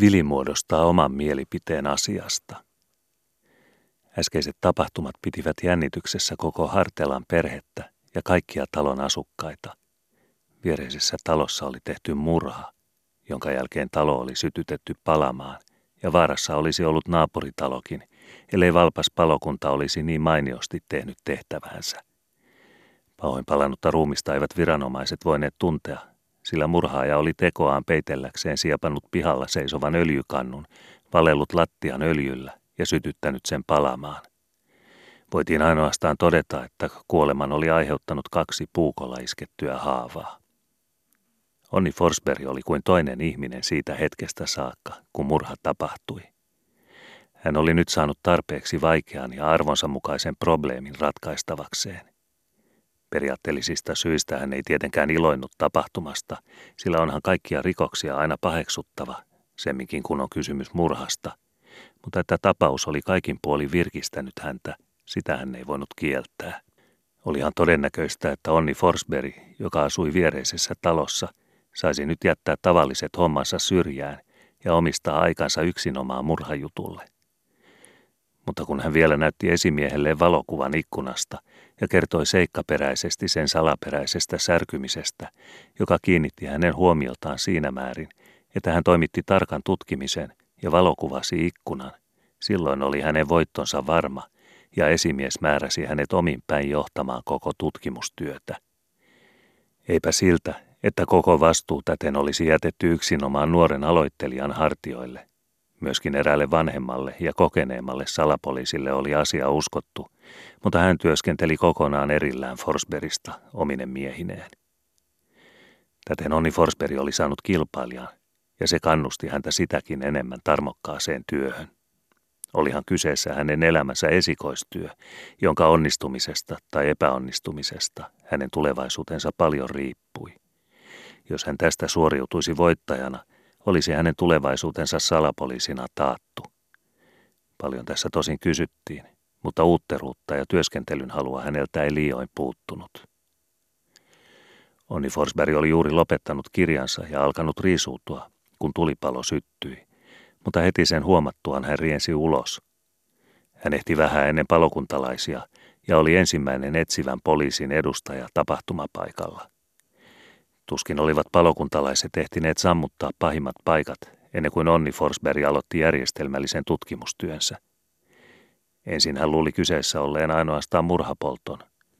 Vili muodostaa oman mielipiteen asiasta. Äskeiset tapahtumat pitivät jännityksessä koko Hartelan perhettä ja kaikkia talon asukkaita. Viereisessä talossa oli tehty murha, jonka jälkeen talo oli sytytetty palamaan, ja vaarassa olisi ollut naapuritalokin, ellei valpas palokunta olisi niin mainiosti tehnyt tehtävänsä. Pahoin palannutta ruumista eivät viranomaiset voineet tuntea, sillä murhaaja oli tekoaan peitelläkseen siepannut pihalla seisovan öljykannun, valellut lattian öljyllä ja sytyttänyt sen palamaan. Voitiin ainoastaan todeta, että kuoleman oli aiheuttanut kaksi puukolla iskettyä haavaa. Onni Forsberg oli kuin toinen ihminen siitä hetkestä saakka, kun murha tapahtui. Hän oli nyt saanut tarpeeksi vaikean ja arvonsa mukaisen probleemin ratkaistavakseen. Periaatteellisista syistä hän ei tietenkään iloinnut tapahtumasta, sillä onhan kaikkia rikoksia aina paheksuttava, semminkin kun on kysymys murhasta. Mutta että tapaus oli kaikin puolin virkistänyt häntä, sitä hän ei voinut kieltää. Olihan todennäköistä, että Onni Forsberg, joka asui viereisessä talossa, saisi nyt jättää tavalliset hommansa syrjään ja omistaa aikansa yksinomaan murhajutulle. Mutta kun hän vielä näytti esimiehelle valokuvan ikkunasta ja kertoi seikkaperäisesti sen salaperäisestä särkymisestä, joka kiinnitti hänen huomioltaan siinä määrin, että hän toimitti tarkan tutkimisen ja valokuvasi ikkunan, silloin oli hänen voittonsa varma ja esimies määräsi hänet omin päin johtamaan koko tutkimustyötä. Eipä siltä, että koko vastuu täten olisi jätetty yksinomaan nuoren aloittelijan hartioille. Myöskin eräälle vanhemmalle ja kokeneemmalle salapoliisille oli asia uskottu, mutta hän työskenteli kokonaan erillään Forsbergista ominen miehineen. Täten Onni Forsberg oli saanut kilpailijan, ja se kannusti häntä sitäkin enemmän tarmokkaaseen työhön. Olihan kyseessä hänen elämänsä esikoistyö, jonka onnistumisesta tai epäonnistumisesta hänen tulevaisuutensa paljon riippui. Jos hän tästä suoriutuisi voittajana, olisi hänen tulevaisuutensa salapoliisina taattu. Paljon tässä tosin kysyttiin, mutta uutteruutta ja työskentelyn halua häneltä ei liioin puuttunut. Onni Forsberg oli juuri lopettanut kirjansa ja alkanut riisuutua, kun tulipalo syttyi, mutta heti sen huomattuaan hän riensi ulos. Hän ehti vähän ennen palokuntalaisia ja oli ensimmäinen etsivän poliisin edustaja tapahtumapaikalla. Tuskin olivat palokuntalaiset ehtineet sammuttaa pahimmat paikat ennen kuin Onni Forsberg aloitti järjestelmällisen tutkimustyönsä. Ensin hän luuli kyseessä olleen ainoastaan murhapolton,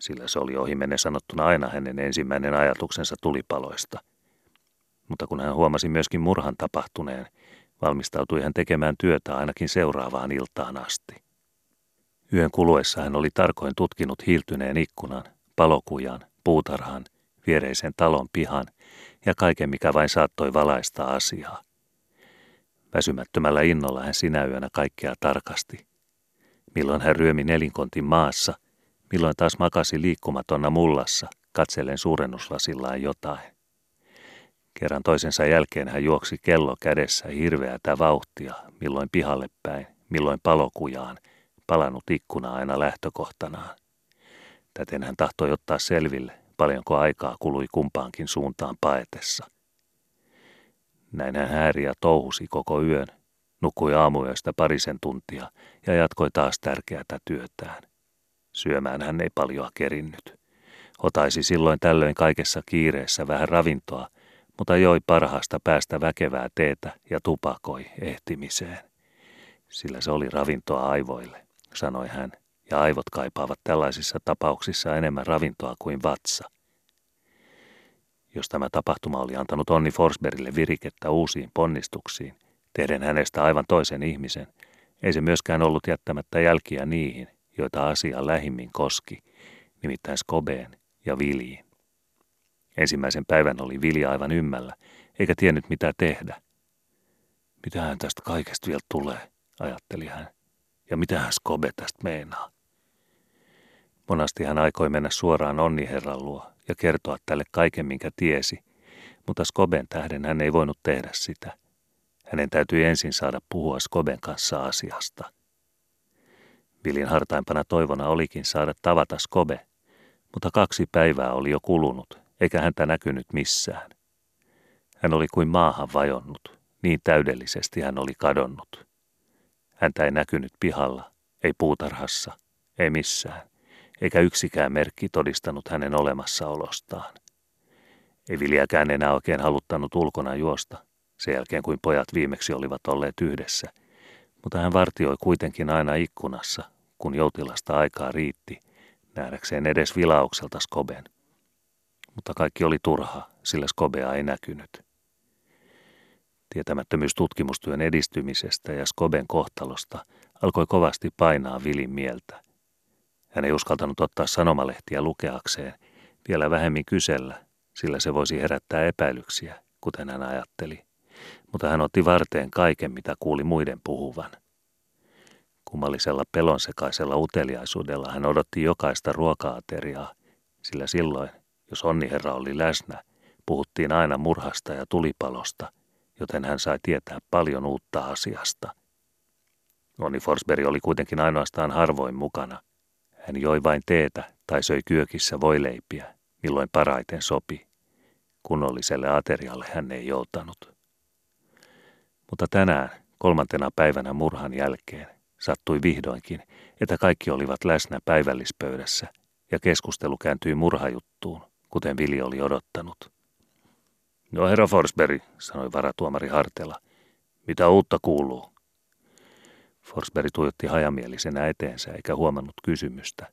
sillä se oli ohimenne sanottuna aina hänen ensimmäinen ajatuksensa tulipaloista. Mutta kun hän huomasi myöskin murhan tapahtuneen, valmistautui hän tekemään työtä ainakin seuraavaan iltaan asti. Yön kuluessa hän oli tarkoin tutkinut hiiltyneen ikkunan, palokujan, puutarhan – viereisen talon pihan ja kaiken, mikä vain saattoi valaista asiaa. Väsymättömällä innolla hän sinä yönä kaikkea tarkasti. Milloin hän ryömi nelinkontin maassa, milloin taas makasi liikkumatonna mullassa, katsellen suurennuslasillaan jotain. Kerran toisensa jälkeen hän juoksi kello kädessä hirveätä vauhtia, milloin pihalle päin, milloin palokujaan, palannut ikkuna aina lähtökohtanaan. Täten hän tahtoi ottaa selville, paljonko aikaa kului kumpaankin suuntaan paetessa. Näin hän hääri ja touhusi koko yön, nukkui aamuyöstä parisen tuntia ja jatkoi taas tärkeätä työtään. Syömään hän ei paljon kerinnyt. Otaisi silloin tällöin kaikessa kiireessä vähän ravintoa, mutta joi parhaasta päästä väkevää teetä ja tupakoi ehtimiseen. Sillä se oli ravintoa aivoille, sanoi hän ja aivot kaipaavat tällaisissa tapauksissa enemmän ravintoa kuin vatsa. Jos tämä tapahtuma oli antanut Onni Forsbergille virikettä uusiin ponnistuksiin, tehden hänestä aivan toisen ihmisen, ei se myöskään ollut jättämättä jälkiä niihin, joita asia lähimmin koski, nimittäin Skobeen ja Viljiin. Ensimmäisen päivän oli Vilja aivan ymmällä, eikä tiennyt mitä tehdä. Mitähän tästä kaikesta vielä tulee, ajatteli hän. Ja mitähän Skobe tästä meinaa? Monasti hän aikoi mennä suoraan onniherran luo ja kertoa tälle kaiken, minkä tiesi, mutta Skoben tähden hän ei voinut tehdä sitä. Hänen täytyi ensin saada puhua Skoben kanssa asiasta. Vilin hartaimpana toivona olikin saada tavata Skobe, mutta kaksi päivää oli jo kulunut, eikä häntä näkynyt missään. Hän oli kuin maahan vajonnut, Niin täydellisesti hän oli kadonnut. Häntä ei näkynyt pihalla, ei puutarhassa, ei missään, eikä yksikään merkki todistanut hänen olemassaolostaan. Ei Viljäkään enää oikein haluttanut ulkona juosta, sen jälkeen kuin pojat viimeksi olivat olleet yhdessä, mutta hän vartioi kuitenkin aina ikkunassa, kun joutilasta aikaa riitti, nähdäkseen edes vilaukselta Skoben. Mutta kaikki oli turha, sillä Skobea ei näkynyt. Tietämättömyys tutkimustyön edistymisestä ja Skoben kohtalosta alkoi kovasti painaa Vilin mieltä. Hän ei uskaltanut ottaa sanomalehtiä lukeakseen, vielä vähemmin kysellä, sillä se voisi herättää epäilyksiä, kuten hän ajatteli. Mutta hän otti varteen kaiken, mitä kuuli muiden puhuvan. Kummallisella pelonsekaisella uteliaisuudella hän odotti jokaista ruoka-ateriaa, sillä silloin, jos onniherra oli läsnä, puhuttiin aina murhasta ja tulipalosta, joten hän sai tietää paljon uutta asiasta. Onni Forsberg oli kuitenkin ainoastaan harvoin mukana. Hän joi vain teetä tai söi kyökissä voileipiä, milloin paraiten sopi. Kunnolliselle aterialle hän ei joutanut. Mutta tänään, kolmantena päivänä murhan jälkeen, sattui vihdoinkin, että kaikki olivat läsnä päivällispöydässä ja keskustelu kääntyi murhajuttuun, kuten Vili oli odottanut. No herra Forsberg, sanoi varatuomari Hartela, mitä uutta kuuluu? Forsberg tuijotti hajamielisenä eteensä eikä huomannut kysymystä.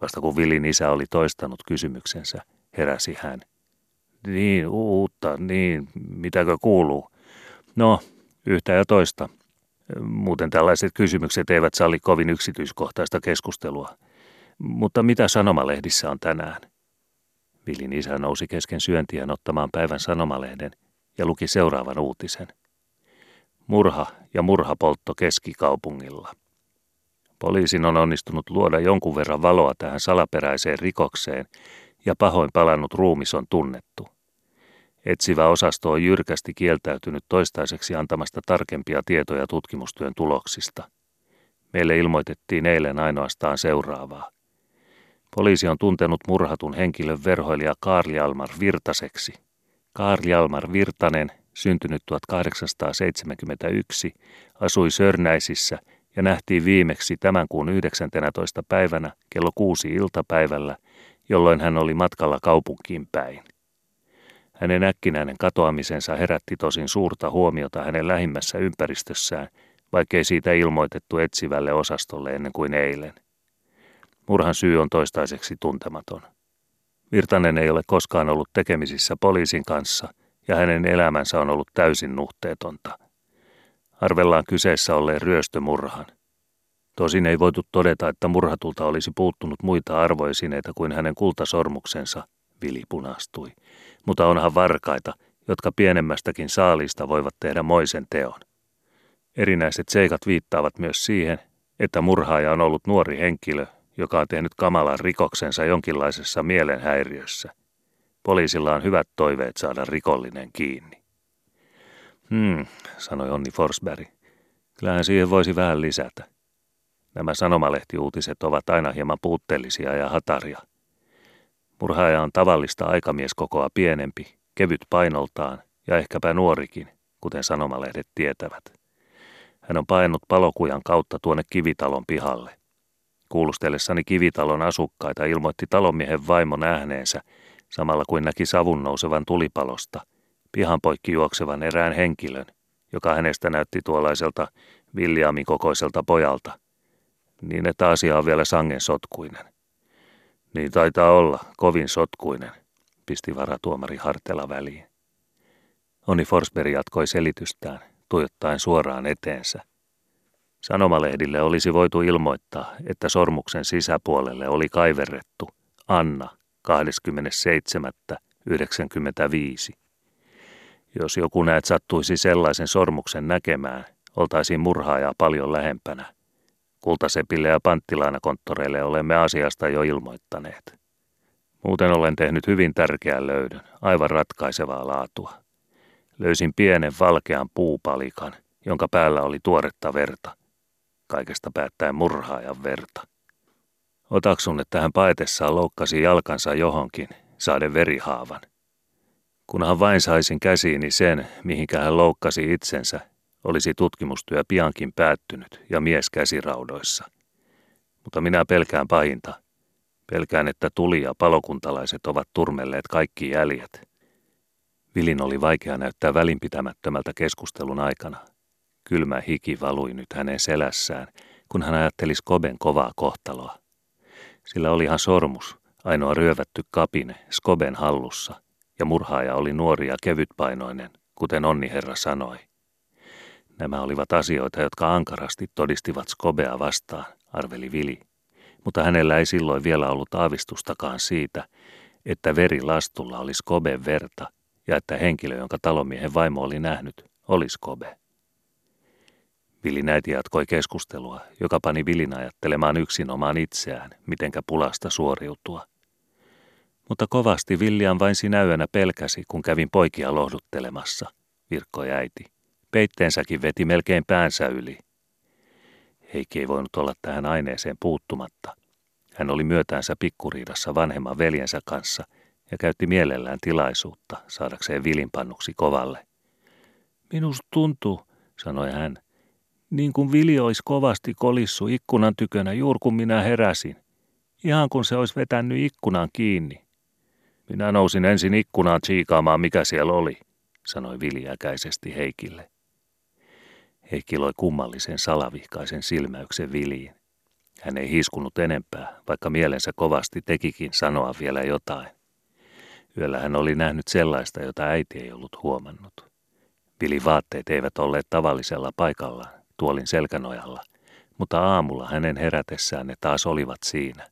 Vasta kun Vilin isä oli toistanut kysymyksensä, heräsi hän. Niin, uutta, niin, mitäkö kuuluu? No, yhtä ja toista. Muuten tällaiset kysymykset eivät salli kovin yksityiskohtaista keskustelua. Mutta mitä sanomalehdissä on tänään? Vilin isä nousi kesken syöntiä ottamaan päivän sanomalehden ja luki seuraavan uutisen. Murha ja murhapoltto keskikaupungilla. Poliisin on onnistunut luoda jonkun verran valoa tähän salaperäiseen rikokseen ja pahoin palannut ruumis on tunnettu. Etsivä osasto on jyrkästi kieltäytynyt toistaiseksi antamasta tarkempia tietoja tutkimustyön tuloksista. Meille ilmoitettiin eilen ainoastaan seuraavaa. Poliisi on tuntenut murhatun henkilön verhoilija Karli Almar Virtaseksi. Karli Almar Virtanen, syntynyt 1871, asui Sörnäisissä ja nähtiin viimeksi tämän kuun 19. päivänä kello kuusi iltapäivällä, jolloin hän oli matkalla kaupunkiin päin. Hänen äkkinäinen katoamisensa herätti tosin suurta huomiota hänen lähimmässä ympäristössään, vaikkei siitä ilmoitettu etsivälle osastolle ennen kuin eilen. Murhan syy on toistaiseksi tuntematon. Virtanen ei ole koskaan ollut tekemisissä poliisin kanssa ja hänen elämänsä on ollut täysin nuhteetonta. Arvellaan kyseessä olleen ryöstömurhan. Tosin ei voitu todeta, että murhatulta olisi puuttunut muita arvoisineita kuin hänen kultasormuksensa, Vili punastui. Mutta onhan varkaita, jotka pienemmästäkin saalista voivat tehdä moisen teon. Erinäiset seikat viittaavat myös siihen, että murhaaja on ollut nuori henkilö, joka on tehnyt kamalan rikoksensa jonkinlaisessa mielenhäiriössä. Poliisilla on hyvät toiveet saada rikollinen kiinni. Hmm, sanoi Onni Forsberg. Kyllähän siihen voisi vähän lisätä. Nämä sanomalehtiuutiset ovat aina hieman puutteellisia ja hataria. Murhaaja on tavallista aikamieskokoa pienempi, kevyt painoltaan ja ehkäpä nuorikin, kuten sanomalehdet tietävät. Hän on painut palokujan kautta tuonne kivitalon pihalle – Kuulustellessani kivitalon asukkaita ilmoitti talonmiehen vaimo nähneensä, samalla kuin näki savun nousevan tulipalosta, pihan poikki juoksevan erään henkilön, joka hänestä näytti tuollaiselta Williamin kokoiselta pojalta, niin että asia on vielä sangen sotkuinen. Niin taitaa olla, kovin sotkuinen, pisti varatuomari Hartela väliin. Onni Forsberg jatkoi selitystään, tuijottaen suoraan eteensä – Sanomalehdille olisi voitu ilmoittaa, että sormuksen sisäpuolelle oli kaiverrettu Anna 27.95. Jos joku näet sattuisi sellaisen sormuksen näkemään, oltaisiin murhaajaa paljon lähempänä. Kultasepille ja panttilainakonttoreille olemme asiasta jo ilmoittaneet. Muuten olen tehnyt hyvin tärkeän löydön, aivan ratkaisevaa laatua. Löysin pienen valkean puupalikan, jonka päällä oli tuoretta verta – kaikesta päättäen murhaajan verta. Otaksun, että hän paetessaan loukkasi jalkansa johonkin, saaden verihaavan. Kunhan vain saisin käsiini sen, mihinkä hän loukkasi itsensä, olisi tutkimustyö piankin päättynyt ja mies käsiraudoissa. Mutta minä pelkään pahinta. Pelkään, että tuli ja palokuntalaiset ovat turmelleet kaikki jäljet. Vilin oli vaikea näyttää välinpitämättömältä keskustelun aikana. Kylmä hiki valui nyt hänen selässään, kun hän ajatteli Skoben kovaa kohtaloa. Sillä olihan sormus, ainoa ryövätty kapine, Skoben hallussa, ja murhaaja oli nuori ja kevytpainoinen, kuten Onni Herra sanoi. Nämä olivat asioita, jotka ankarasti todistivat Skobea vastaan, arveli Vili. Mutta hänellä ei silloin vielä ollut aavistustakaan siitä, että veri lastulla oli Skoben verta ja että henkilö, jonka talomiehen vaimo oli nähnyt, oli Skobe. Vili näiti jatkoi keskustelua, joka pani Vilin ajattelemaan yksin omaan itseään, mitenkä pulasta suoriutua. Mutta kovasti Villian vain sinä yönä pelkäsi, kun kävin poikia lohduttelemassa, virkkoi äiti. Peitteensäkin veti melkein päänsä yli. Heikki ei voinut olla tähän aineeseen puuttumatta. Hän oli myötäänsä pikkuriidassa vanhemman veljensä kanssa ja käytti mielellään tilaisuutta saadakseen vilinpannuksi kovalle. Minusta tuntuu, sanoi hän, niin kuin Vili olisi kovasti kolissu ikkunan tykönä juuri kun minä heräsin. Ihan kun se olisi vetänyt ikkunan kiinni. Minä nousin ensin ikkunaan tsiikaamaan, mikä siellä oli, sanoi Vili äkäisesti Heikille. Heikki loi kummallisen salavihkaisen silmäyksen Viliin. Hän ei hiskunut enempää, vaikka mielensä kovasti tekikin sanoa vielä jotain. Yöllä hän oli nähnyt sellaista, jota äiti ei ollut huomannut. Vilin vaatteet eivät olleet tavallisella paikallaan, tuolin selkänojalla, mutta aamulla hänen herätessään ne taas olivat siinä.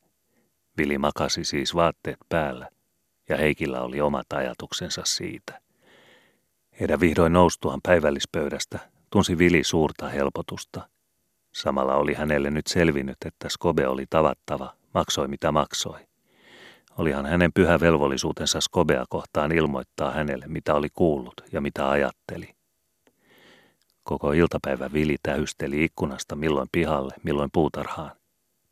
Vili makasi siis vaatteet päällä, ja Heikillä oli omat ajatuksensa siitä. Heidän vihdoin noustuaan päivällispöydästä tunsi Vili suurta helpotusta. Samalla oli hänelle nyt selvinnyt, että Skobe oli tavattava, maksoi mitä maksoi. Olihan hänen pyhä velvollisuutensa Skobea kohtaan ilmoittaa hänelle, mitä oli kuullut ja mitä ajatteli. Koko iltapäivä Vili tähysteli ikkunasta milloin pihalle, milloin puutarhaan.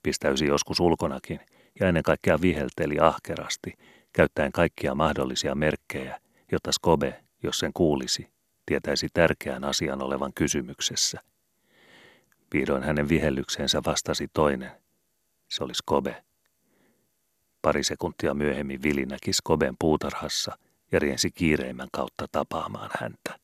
Pistäysi joskus ulkonakin ja ennen kaikkea vihelteli ahkerasti, käyttäen kaikkia mahdollisia merkkejä, jotta Skobe, jos sen kuulisi, tietäisi tärkeän asian olevan kysymyksessä. Vihdoin hänen vihellykseensä vastasi toinen. Se oli Skobe. Pari sekuntia myöhemmin Vili näki Skoben puutarhassa ja riensi kiireimmän kautta tapaamaan häntä.